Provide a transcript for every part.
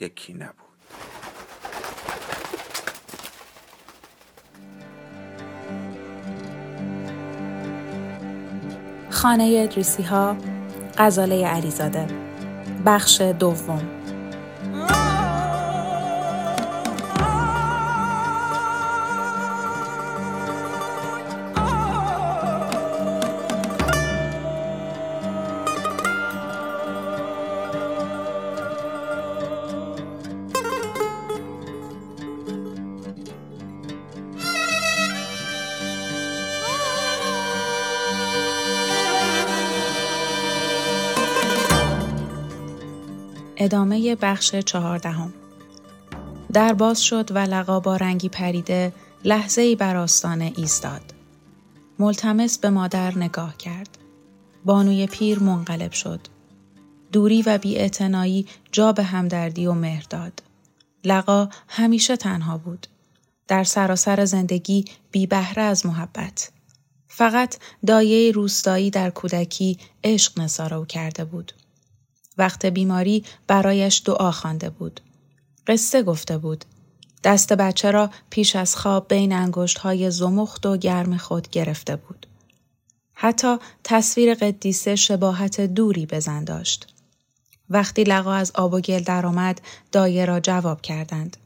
یکی نبود. خانه ادریسی ها غزاله علیزاده. بخش دوم. ادامه بخش چهاردهم در باز شد و لقا با رنگی پریده لحظه ای بر آستانه ایستاد. ملتمس به مادر نگاه کرد. بانوی پیر منقلب شد. دوری و بیاعتنایی جا به همدردی و مهر داد. لقا همیشه تنها بود. در سراسر زندگی بی بهره از محبت. فقط دایه روستایی در کودکی عشق نصارو کرده بود. وقت بیماری برایش دعا خوانده بود. قصه گفته بود. دست بچه را پیش از خواب بین انگشت های زمخت و گرم خود گرفته بود. حتی تصویر قدیسه شباهت دوری بزن داشت. وقتی لقا از آب و گل درآمد دایه را جواب کردند.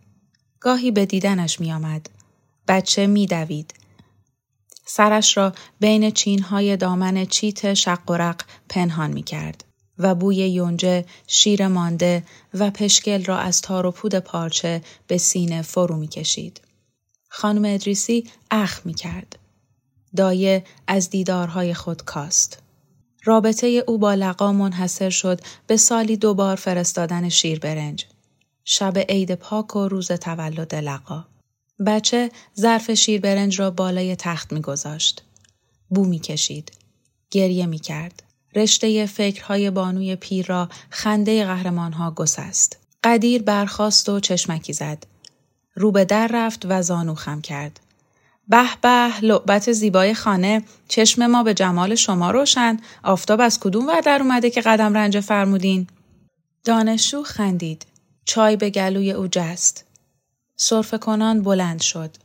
گاهی به دیدنش می آمد. بچه می دوید. سرش را بین چینهای دامن چیت شق پنهان می کرد. و بوی یونجه، شیر مانده و پشکل را از تار و پود پارچه به سینه فرو می کشید. خانم ادریسی اخ می کرد. دایه از دیدارهای خود کاست. رابطه او با لقا منحصر شد به سالی دوبار فرستادن شیر برنج. شب عید پاک و روز تولد لقا. بچه ظرف شیر برنج را بالای تخت می گذاشت. بو می کشید. گریه می کرد. رشته فکرهای بانوی پیر را خنده قهرمانها گسست. قدیر برخاست و چشمکی زد. رو به در رفت و زانو خم کرد. به به لعبت زیبای خانه. چشم ما به جمال شما روشن. آفتاب از کدوم ور در اومده که قدم رنج فرمودین؟ دانشجو خندید. چای به گلوی او جست. صرف کنان بلند شد.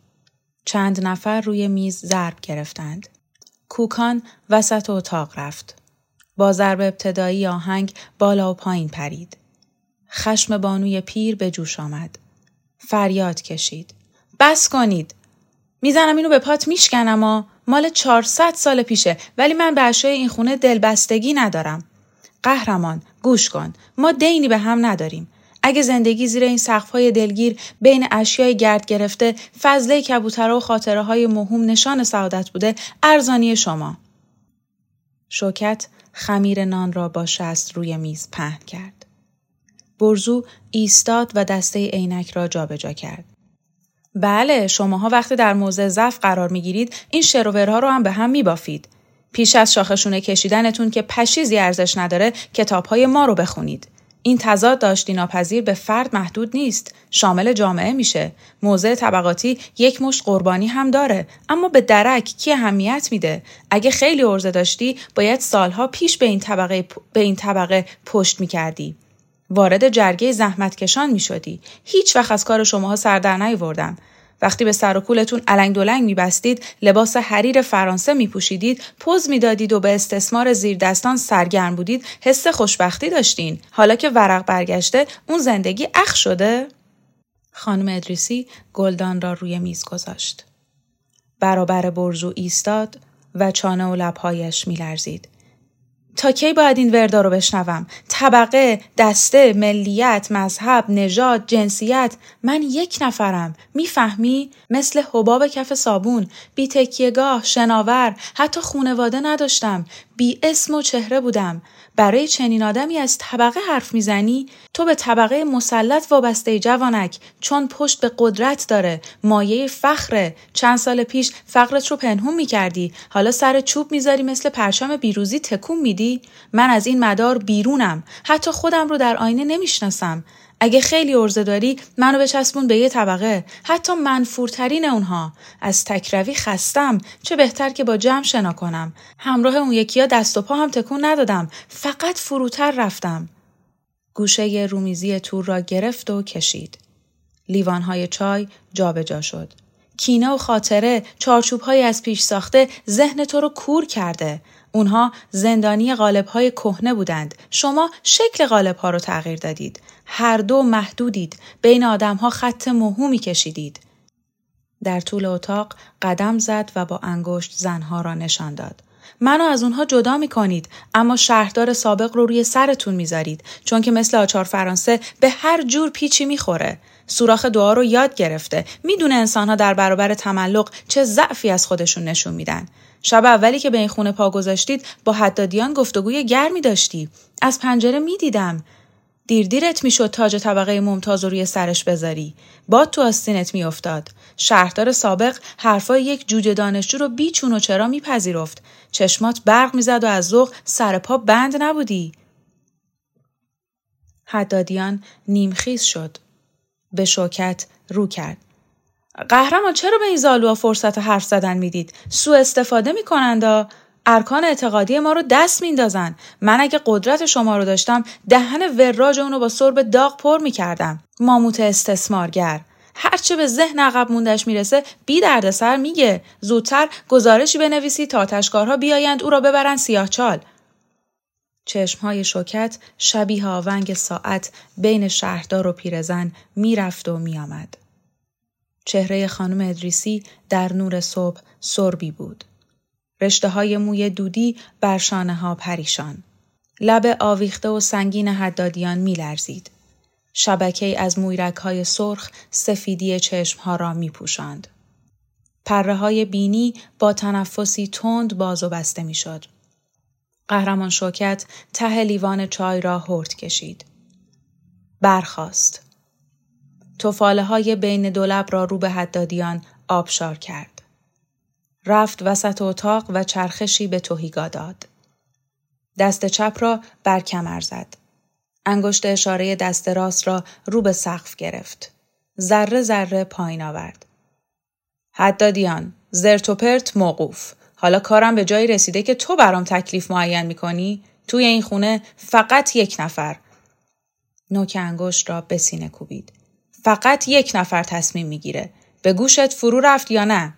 چند نفر روی میز ضرب گرفتند. کوکان وسط اتاق رفت. با ضرب ابتدایی آهنگ بالا و پایین پرید. خشم بانوی پیر به جوش آمد. فریاد کشید. بس کنید. می‌زنم اینو به پات میشکنم و مال 400 سال پیشه ولی من به اشیای این خونه دلبستگی ندارم. قهرمان گوش کن ما دینی به هم نداریم. اگه زندگی زیر این سقفهای دلگیر بین اشیای گرد گرفته فضله کبوترها و خاطره های مهم نشان سعادت بوده ارزانی شما. شوکت خمیر نان را با شست روی میز پهن کرد. برزو ایستاد و دسته عینک را جابجا کرد. بله شماها وقتی در موضع ضعف قرار می‌گیرید این شروورها رو هم به هم میبافید. پیش از شاخشونه کشیدنتون که پشیزی ارزش نداره کتابهای ما رو بخونید. این تضاد داشتی ناپذیر به فرد محدود نیست. شامل جامعه میشه. موضع طبقاتی یک مشت قربانی هم داره. اما به درک کی اهمیت میده؟ اگه خیلی ارزه داشتی باید سالها پیش به این طبقه به این طبقه پشت می‌کردی. وارد جرگه زحمتکشان می‌شدی. هیچ وقت از کار شماها سر در نیاوردم. وقتی به سر و کولتون علنگ دولنگ میبستید لباس حریر فرانسه میپوشیدید پوز می‌دادید و به استثمار زیردستان سرگرم بودید حس خوشبختی داشتین. حالا که ورق برگشته اون زندگی اخ شده. خانم ادریسی گلدان را روی میز گذاشت. برابر برزو ایستاد و چانه و لبهایش میلرزید. تا کی باید این وردا رو بشنوم؟ طبقه دسته ملیت مذهب نژاد جنسیت. من یک نفرم. می‌فهمی؟ مثل حباب کف صابون. بی تکیهگاه شناور. حتی خونواده نداشتم. بی اسم و چهره بودم. برای چنین آدمی از طبقه حرف می‌زنی تو به طبقه مسلط وابسته جوانک چون پشت به قدرت داره مایه فخره. چند سال پیش فقرت رو پنهون می‌کردی. حالا سر چوب می‌ذاری مثل پرچم بیروزی تکون میدی. من از این مدار بیرونم. حتی خودم رو در آینه نمی‌شناسم. اگه خیلی ارزه داری منو بچسبون به یه طبقه. حتی منفورترین اونها. از تکروی خستم. چه بهتر که با جمع شنا کنم. همراه اون یکیا دست و پا هم تکون ندادم. فقط فروتر رفتم. گوشه رومیزی تور را گرفت و کشید. لیوانهای چای جابجا جا شد. کینه و خاطره چارچوبهایی از پیش ساخته ذهن تو رو کور کرده. اونها زندانی های کهنه بودند. شما شکل ها رو تغییر دادید. هر دو محدودید. بین ها خط موهومی کشیدید. در طول اتاق قدم زد و با انگشت زنها را نشان داد. منو از اونها جدا می کنید اما شهردار سابق رو روی سرتون می‌ذارید چون که مثل آچار فرانسه به هر جور پیچی می‌خوره. سوراخ دعا رو یاد گرفته. می‌دونه انسانها در برابر تملق چه ضعفی از خودشون نشون میدن. شب اولی که به این خونه پا گذاشتید با حدادیان گفتگوی گرمی داشتی از پنجره می‌دیدم دیر دیرت می‌شد تاج طبقه ممتاز روی سرش بذاری باد تو آستینت میافتاد شهردار سابق حرفای یک جوجه دانشجو رو بیچون و چرا میپذیرفت؟ چشمات برق می‌زد و از ذوق سر پا بند نبودی. حدادیان نیمخیز شد. به شوکت رو کرد. قهرمان چرا به این زالوها فرصت حرف زدن می‌دید؟ سوء استفاده می‌کنند ارکان اعتقادی ما رو دست میندازن من اگه قدرت شما رو داشتم دهن وراج اونو با سرب داغ پر می‌کردم. ماموت استثمارگر. هرچه به ذهن عقب موندش می‌رسه بی دردسر میگه زودتر گزارشی بنویسی تا تشکارها بیایند او را ببرن سیاهچال چشمهای شوکت شبیه آونگ ساعت بین شهردار و پیرزن می‌رفت و میآمد چهره خانم ادریسی در نور صبح سربی بود. رشته های موی دودی بر شانه ها پریشان. لب آویخته و سنگین حدادیان می لرزید. شبکه از مویرک های سرخ سفیدی چشم ها را می پوشند. پره های بینی با تنفسی تند باز و بسته می شد. قهرمان شوکت ته لیوان چای را هرد کشید. برخاست. توفاله های بین دولب را رو به حدادیان آبشار کرد. رفت وسط اتاق و چرخشی به توهیگا داد. دست چپ را بر کمر زد. انگشت اشاره دست راست را رو به سقف گرفت. ذره ذره پایین آورد. حدادیان، زرتوپرت موقوف. حالا کارم به جایی رسیده که تو برام تکلیف معین می‌کنی؟ توی این خونه فقط یک نفر. نوک انگشت را به سینه کوبید. فقط یک نفر تصمیم می‌گیره. به گوشت فرو رفت یا نه؟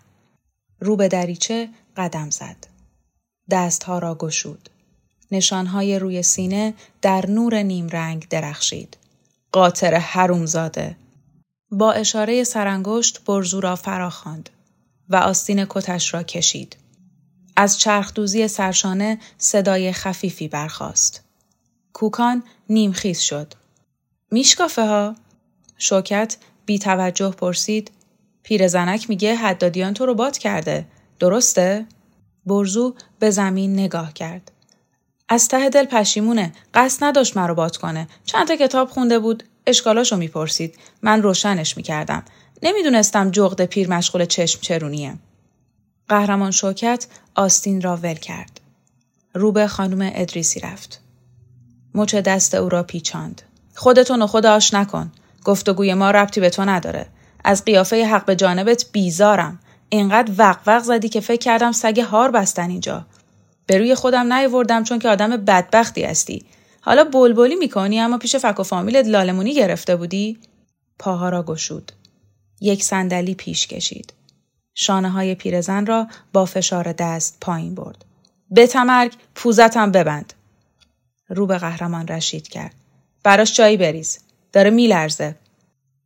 رو به دریچه قدم زد. دستها را گشود. نشانهای روی سینه در نور نیم رنگ درخشید. قاطر حرومزاده. با اشاره سرانگشت برزو را فراخواند و آستین کتش را کشید. از چرخدوزی سرشانه صدای خفیفی برخاست. کوکان نیمخیز شد. میشکافه ها؟ شوکت بی توجه پرسید پیرزنک میگه حدادیان تو رو باد کرده. درسته؟ برزو به زمین نگاه کرد. از ته دل پشیمونه. قصد نداشت مرا باد کنه. چند تا کتاب خونده بود. اشکالاشو می‌پرسید. من روشنش می‌کردم. نمی‌دونستم جغد پیر مشغول چشم چرونیه. قهرمان شوکت آستین را ول کرد. روبه خانم ادریسی رفت. مچ دست او را پیچاند. خودتون و خود آش نکن. گفتگوی ما ربطی به تو نداره. از قیافه حق به جانبت بیزارم. اینقدر وق زدی که فکر کردم سگ هار بستن اینجا. به روی خودم نیوردم چون که آدم بدبختی هستی. حالا بلبلی می‌کنی اما پیش فک و فامیلت لالمونی گرفته بودی؟ پاها را گشود. یک صندلی پیش کشید. شانه های پیرزن را با فشار دست پایین برد. به تمرگ پوزتم ببند. رو به قهرمان رشید کرد. براش جایی بریز. داره میلرزه.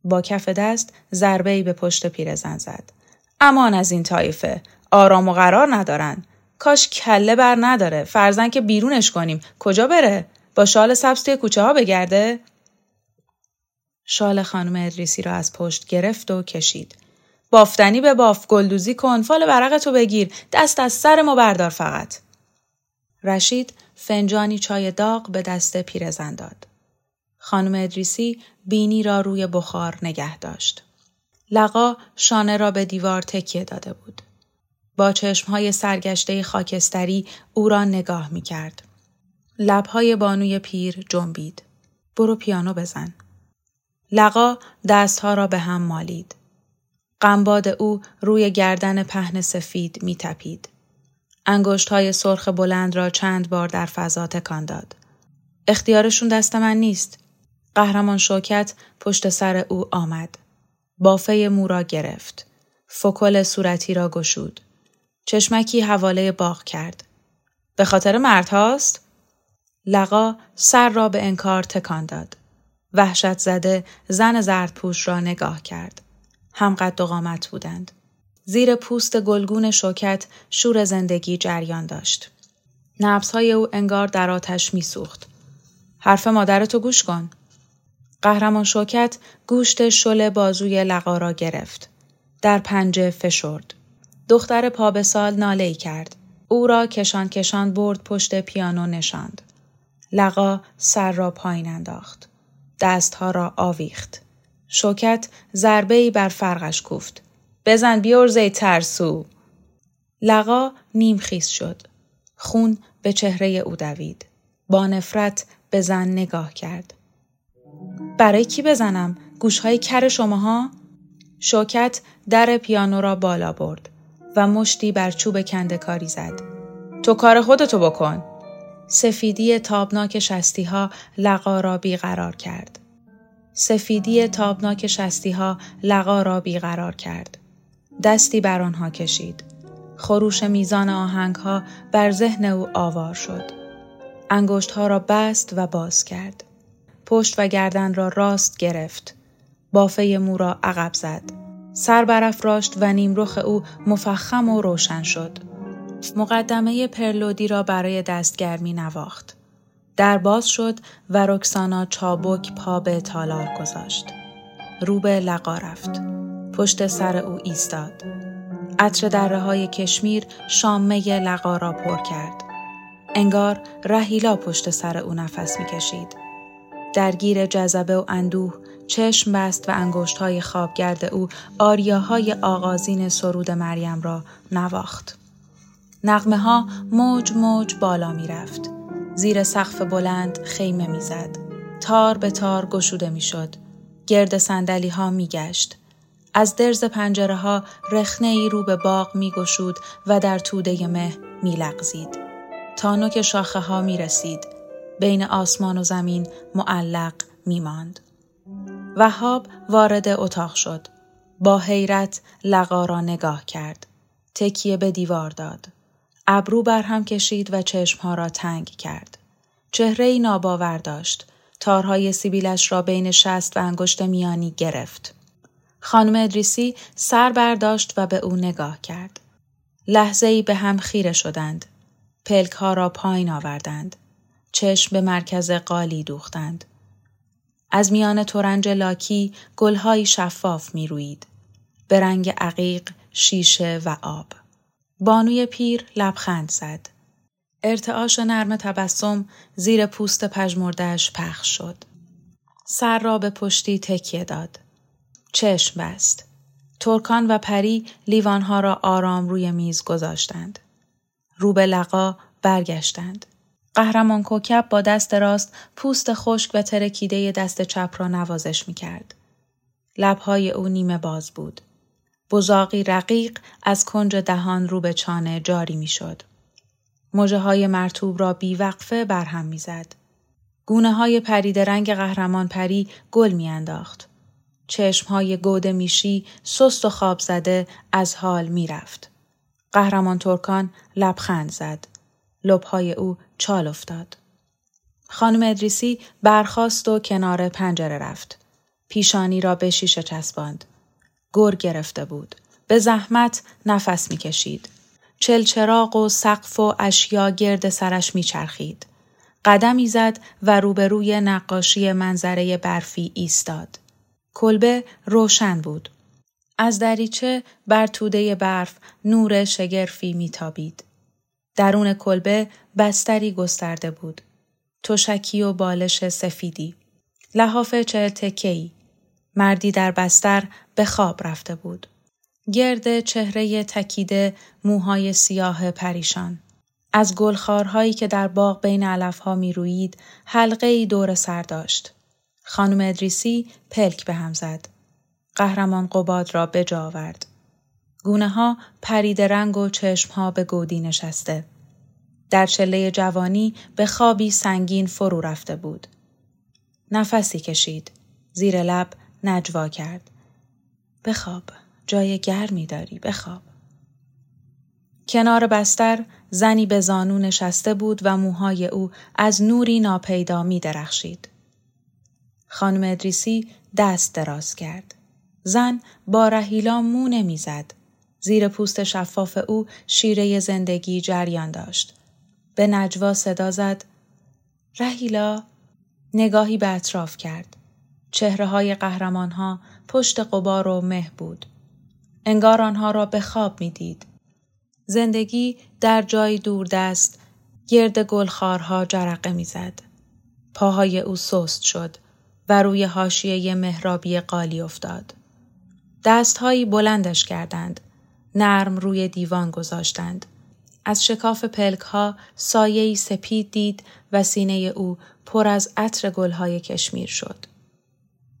با کف دست ضربه ای به پشت پیرزن زد. امان از این طایفه. آرام و قرار ندارن. کاش کله بر نداره. فرزن که بیرونش کنیم. کجا بره؟ با شال سبز توی کوچه ها بگرده؟ شال خانم ادریسی را از پشت گرفت و کشید. بافتنی به باف گلدوزی کن فال برق تو بگیر دست از سر ما بردار فقط رشید فنجانی چای داغ به دست پیرزن داد. خانم ادریسی بینی را روی بخار نگه داشت. لقا شانه را به دیوار تکیه داده بود. با چشمهای سرگشته خاکستری او را نگاه می کرد. لبهای بانوی پیر جنبید. برو پیانو بزن. لقا دستها را به هم مالید. قنباد او روی گردن پهن سفید می تپید. انگشت های سرخ بلند را چند بار در فضا تکان داد. اختیارشون دست من نیست. قهرمان شوکت پشت سر او آمد. بافه مو را گرفت. فکل صورتی را گشود. چشمکی حواله باغ کرد. به خاطر مرد هاست؟ لقا سر را به انکار تکان داد. وحشت زده زن زردپوش را نگاه کرد. هم قد و قامت بودند. زیر پوست گلگون شوکت شور زندگی جریان داشت. های او انگار در آتش میسوخت. حرف مادرتو گوش کن. قهرمان شوکت گوشت شل بازوی لقا را گرفت. در پنجه فشرد. دختر پا به سال ناله کرد. او را کشان کشان برد پشت پیانو نشاند. لقا سر را پایین انداخت. دستها را آویخت. شوکت ضربه بر فرقش کوفت. بزن بیورزه ترسو. لقا نیم خیس شد. خون به چهره او دوید. با نفرت به زن نگاه کرد. برای کی بزنم؟ گوشهای کر شماها؟ شوکت در پیانو را بالا برد و مشتی بر چوب کنده کاری زد. تو کار خودتو بکن. سفیدی تابناک شستی ها لقا را بیقرار کرد. سفیدی تابناک شستی ها لقا را بیقرار کرد. دستی بر آنها کشید. خروش میزان آهنگ ها بر ذهن او آوار شد. انگشت ها را بست و باز کرد. پشت و گردن را راست گرفت. بافه مو را عقب زد. سر برافراشت و نیمرخ او مفخم و روشن شد. مقدمه پرلودی را برای دستگرمی نواخت. در باز شد و رکسانا چابک پا به تالار گذاشت. رو به لقا رفت. پشت سر او ایستاد. عطر دره های کشمیر شامه لقا را پر کرد. انگار رهیلا پشت سر او نفس می‌کشید. درگیر جذبه و اندوه چشم بست و انگشت های خوابگرد او آریاهای آغازین سرود مریم را نواخت. نغمه ها موج موج بالا می رفت. زیر سقف بلند خیمه می زد. تار به تار گشوده می شد. گرد سندلی ها می گشت. از درز پنجره ها رخنه ای رو به باغ می گشود و در توده مه می لغزید. تا نوک شاخه ها می رسید. بین آسمان و زمین معلق می ماند. وهاب وارد اتاق شد. با حیرت لقا را نگاه کرد. تکیه به دیوار داد. ابرو بر هم کشید و چشمها را تنگ کرد. چهره ای ناباور داشت. تارهای سیبیلش را بین شست و انگشت میانی گرفت. خانم ادریسی سر برداشت و به او نگاه کرد. لحظه ای به هم خیره شدند. پلک ها را پایین آوردند. چشم به مرکز قالی دوختند. از میان تورنج لاکی گلهایی شفاف می روید. به رنگ عقیق، شیشه و آب. بانوی پیر لبخند زد. ارتعاش نرم تبسم زیر پوست پژمردهاش پخش شد. سر را به پشتی تکیه داد. چشم بست. ترکان و پری لیوانها را آرام روی میز گذاشتند. رو به لقا برگشتند. قهرمان کوکب با دست راست پوست خشک و ترکیده دست چپ را نوازش می کرد. لبهای او نیمه باز بود. بزاقی رقیق از کنج دهان رو به چانه جاری می شد. موجه های مرتوب را بیوقفه برهم می زد. گونه های پرید رنگ قهرمان پری گل می انداخت. چشم های گود میشی سست و خواب زده از حال می رفت. قهرمان ترکان لبخند زد. لبهای او چال افتاد. خانم ادریسی برخاست و کنار پنجره رفت. پیشانی را به شیشه چسباند. گر گرفته بود. به زحمت نفس می‌کشید. چلچراغ و سقف و اشیا گرد سرش میچرخید. قدمی زد و روبروی نقاشی منظره برفی ایستاد. کلبه روشن بود. از دریچه بر توده برف نور شگرفی میتابید. درون کلبه بستری گسترده بود. تشکی و بالش سفیدی. لحاف چهل تکهی. مردی در بستر به خواب رفته بود. گرد چهره تکیده موهای سیاه پریشان. از گلخارهایی که در باغ بین علفها می روید حلقه ای دور سر داشت. خانم ادریسی پلک به هم زد. قهرمان قباد را به جا آورد. گونه ها پرید رنگ و چشم ها به گودی نشسته. در چله جوانی به خوابی سنگین فرو رفته بود. نفسی کشید. زیر لب نجوا کرد. بخواب. جای گرمی داری. بخواب. کنار بستر زنی به زانو نشسته بود و موهای او از نوری ناپیدا می درخشید. خانم ادریسی دست دراز کرد. زن با رهیلا مو نمی‌زد. زیر پوست شفاف او شیره زندگی جریان داشت. به نجوا صدا زد. رهیلا نگاهی به اطراف کرد. چهره های قهرمان ها پشت قبار و مه بود. انگار آنها را به خواب می دید. زندگی در جای دوردست گرد گلخارها جرقه می‌زد. پاهای او سست شد و روی حاشیه مهرابی قالی افتاد. دستهایی بلندش کردند. نرم روی دیوان گذاشتند. از شکاف پلک ها سایهی سپید دید و سینه او پر از عطر گلهای کشمیر شد.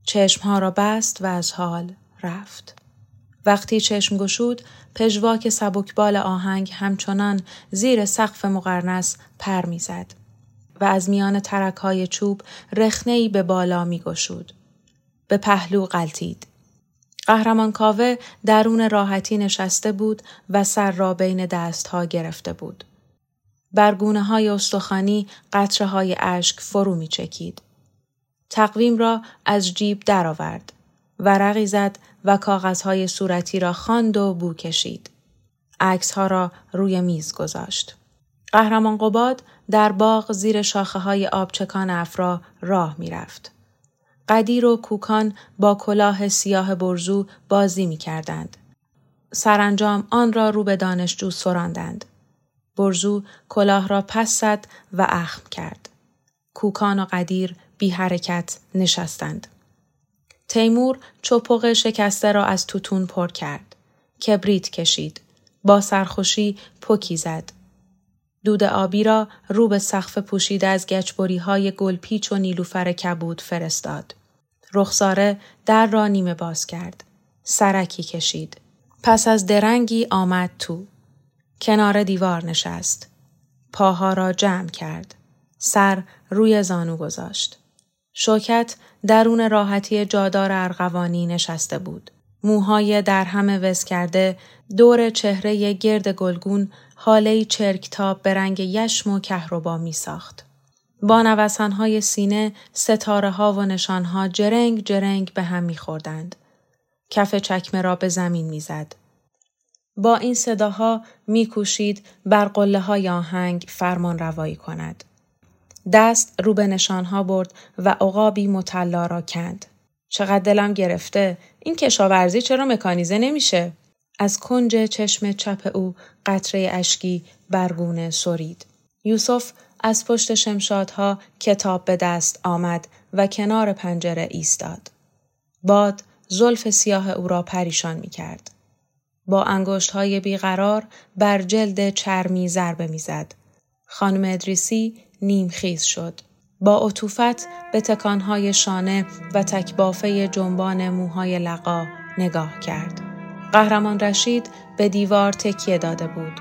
چشمها را بست و از حال رفت. وقتی چشم گشود پژواک سبکبال آهنگ همچنان زیر سقف مقرنس پر می‌زد و از میان ترک های چوب رخنهی به بالا می گشود. به پهلو قلتید. قهرمان کاوه درون راحتی نشسته بود و سر را بین دستها گرفته بود. برگونه های استخوانی قطره های اشک فرو می چکید. تقویم را از جیب درآورد. ورقی زد و کاغذهای صورتی را خواند و بو کشید. ها را روی میز گذاشت. قهرمان قباد در باغ زیر شاخه های آبچکان افرا راه می‌رفت. قدیر و کوکان با کلاه سیاه برزو بازی می کردند. سرانجام آن را رو به دانشجو سراندند. برزو کلاه را پس زد و اخم کرد. کوکان و قدیر بی حرکت نشستند. تیمور چپق شکسته را از توتون پر کرد. کبریت کشید. با سرخوشی پکی زد. دود آبی را رو به سقف پوشیده از گچبری های گلپیچ و نیلوفر کبود فرستاد. رخساره در را نیمه باز کرد. سرکی کشید. پس از درنگی آمد تو. کنار دیوار نشست. پاها را جمع کرد. سر روی زانو گذاشت. شوکت درون راحتی جادار ارغوانی نشسته بود. موهای در همه وز کرده دور چهره گرد گلگون حاله چرکتاب به رنگ یشم و کهربا می ساخت. با نوسانهای سینه ستاره ها و نشانها جرنگ جرنگ به هم می خوردند. کف چکمه را به زمین می زد. با این صداها می کوشید بر قله های آهنگ فرمان روایی کند. دست رو به نشانها برد و عقابی مطلا را کند. چقدر دلم گرفته. این کشاورزی چرا مکانیزه نمیشه؟ از کنج چشم چپ او قطره اشکی برگونه سرید. یوسف از پشت شمشادها کتاب به دست آمد و کنار پنجره ایستاد. باد زلف سیاه او را پریشان می کرد. با انگشت های بیقرار بر جلد چرمی ضربه می‌زد. خانم ادریسی نیمخیز شد. با عطوفت به تکانهای شانه و تکبافه جنبان موهای لقا نگاه کرد. قهرمان رشید به دیوار تکیه داده بود.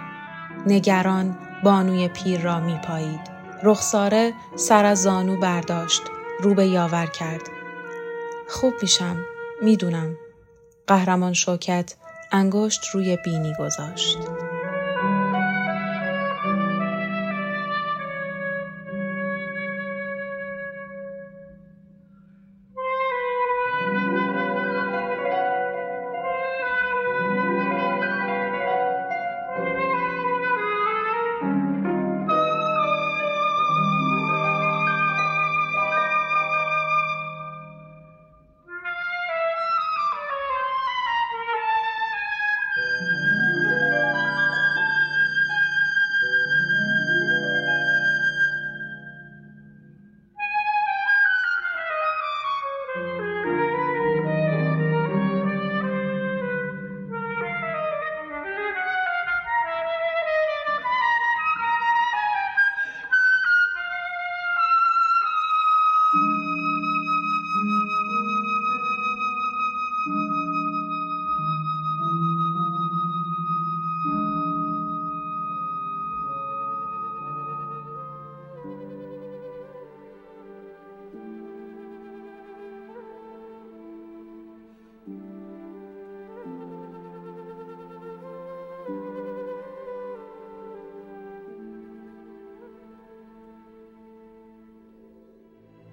نگران بانوی پیر را می پایید. رخساره سر از زانو برداشت. رو به یاور کرد. خوب میشم. می‌دونم. قهرمان شوکت انگشت روی بینی گذاشت.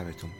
Cabetum.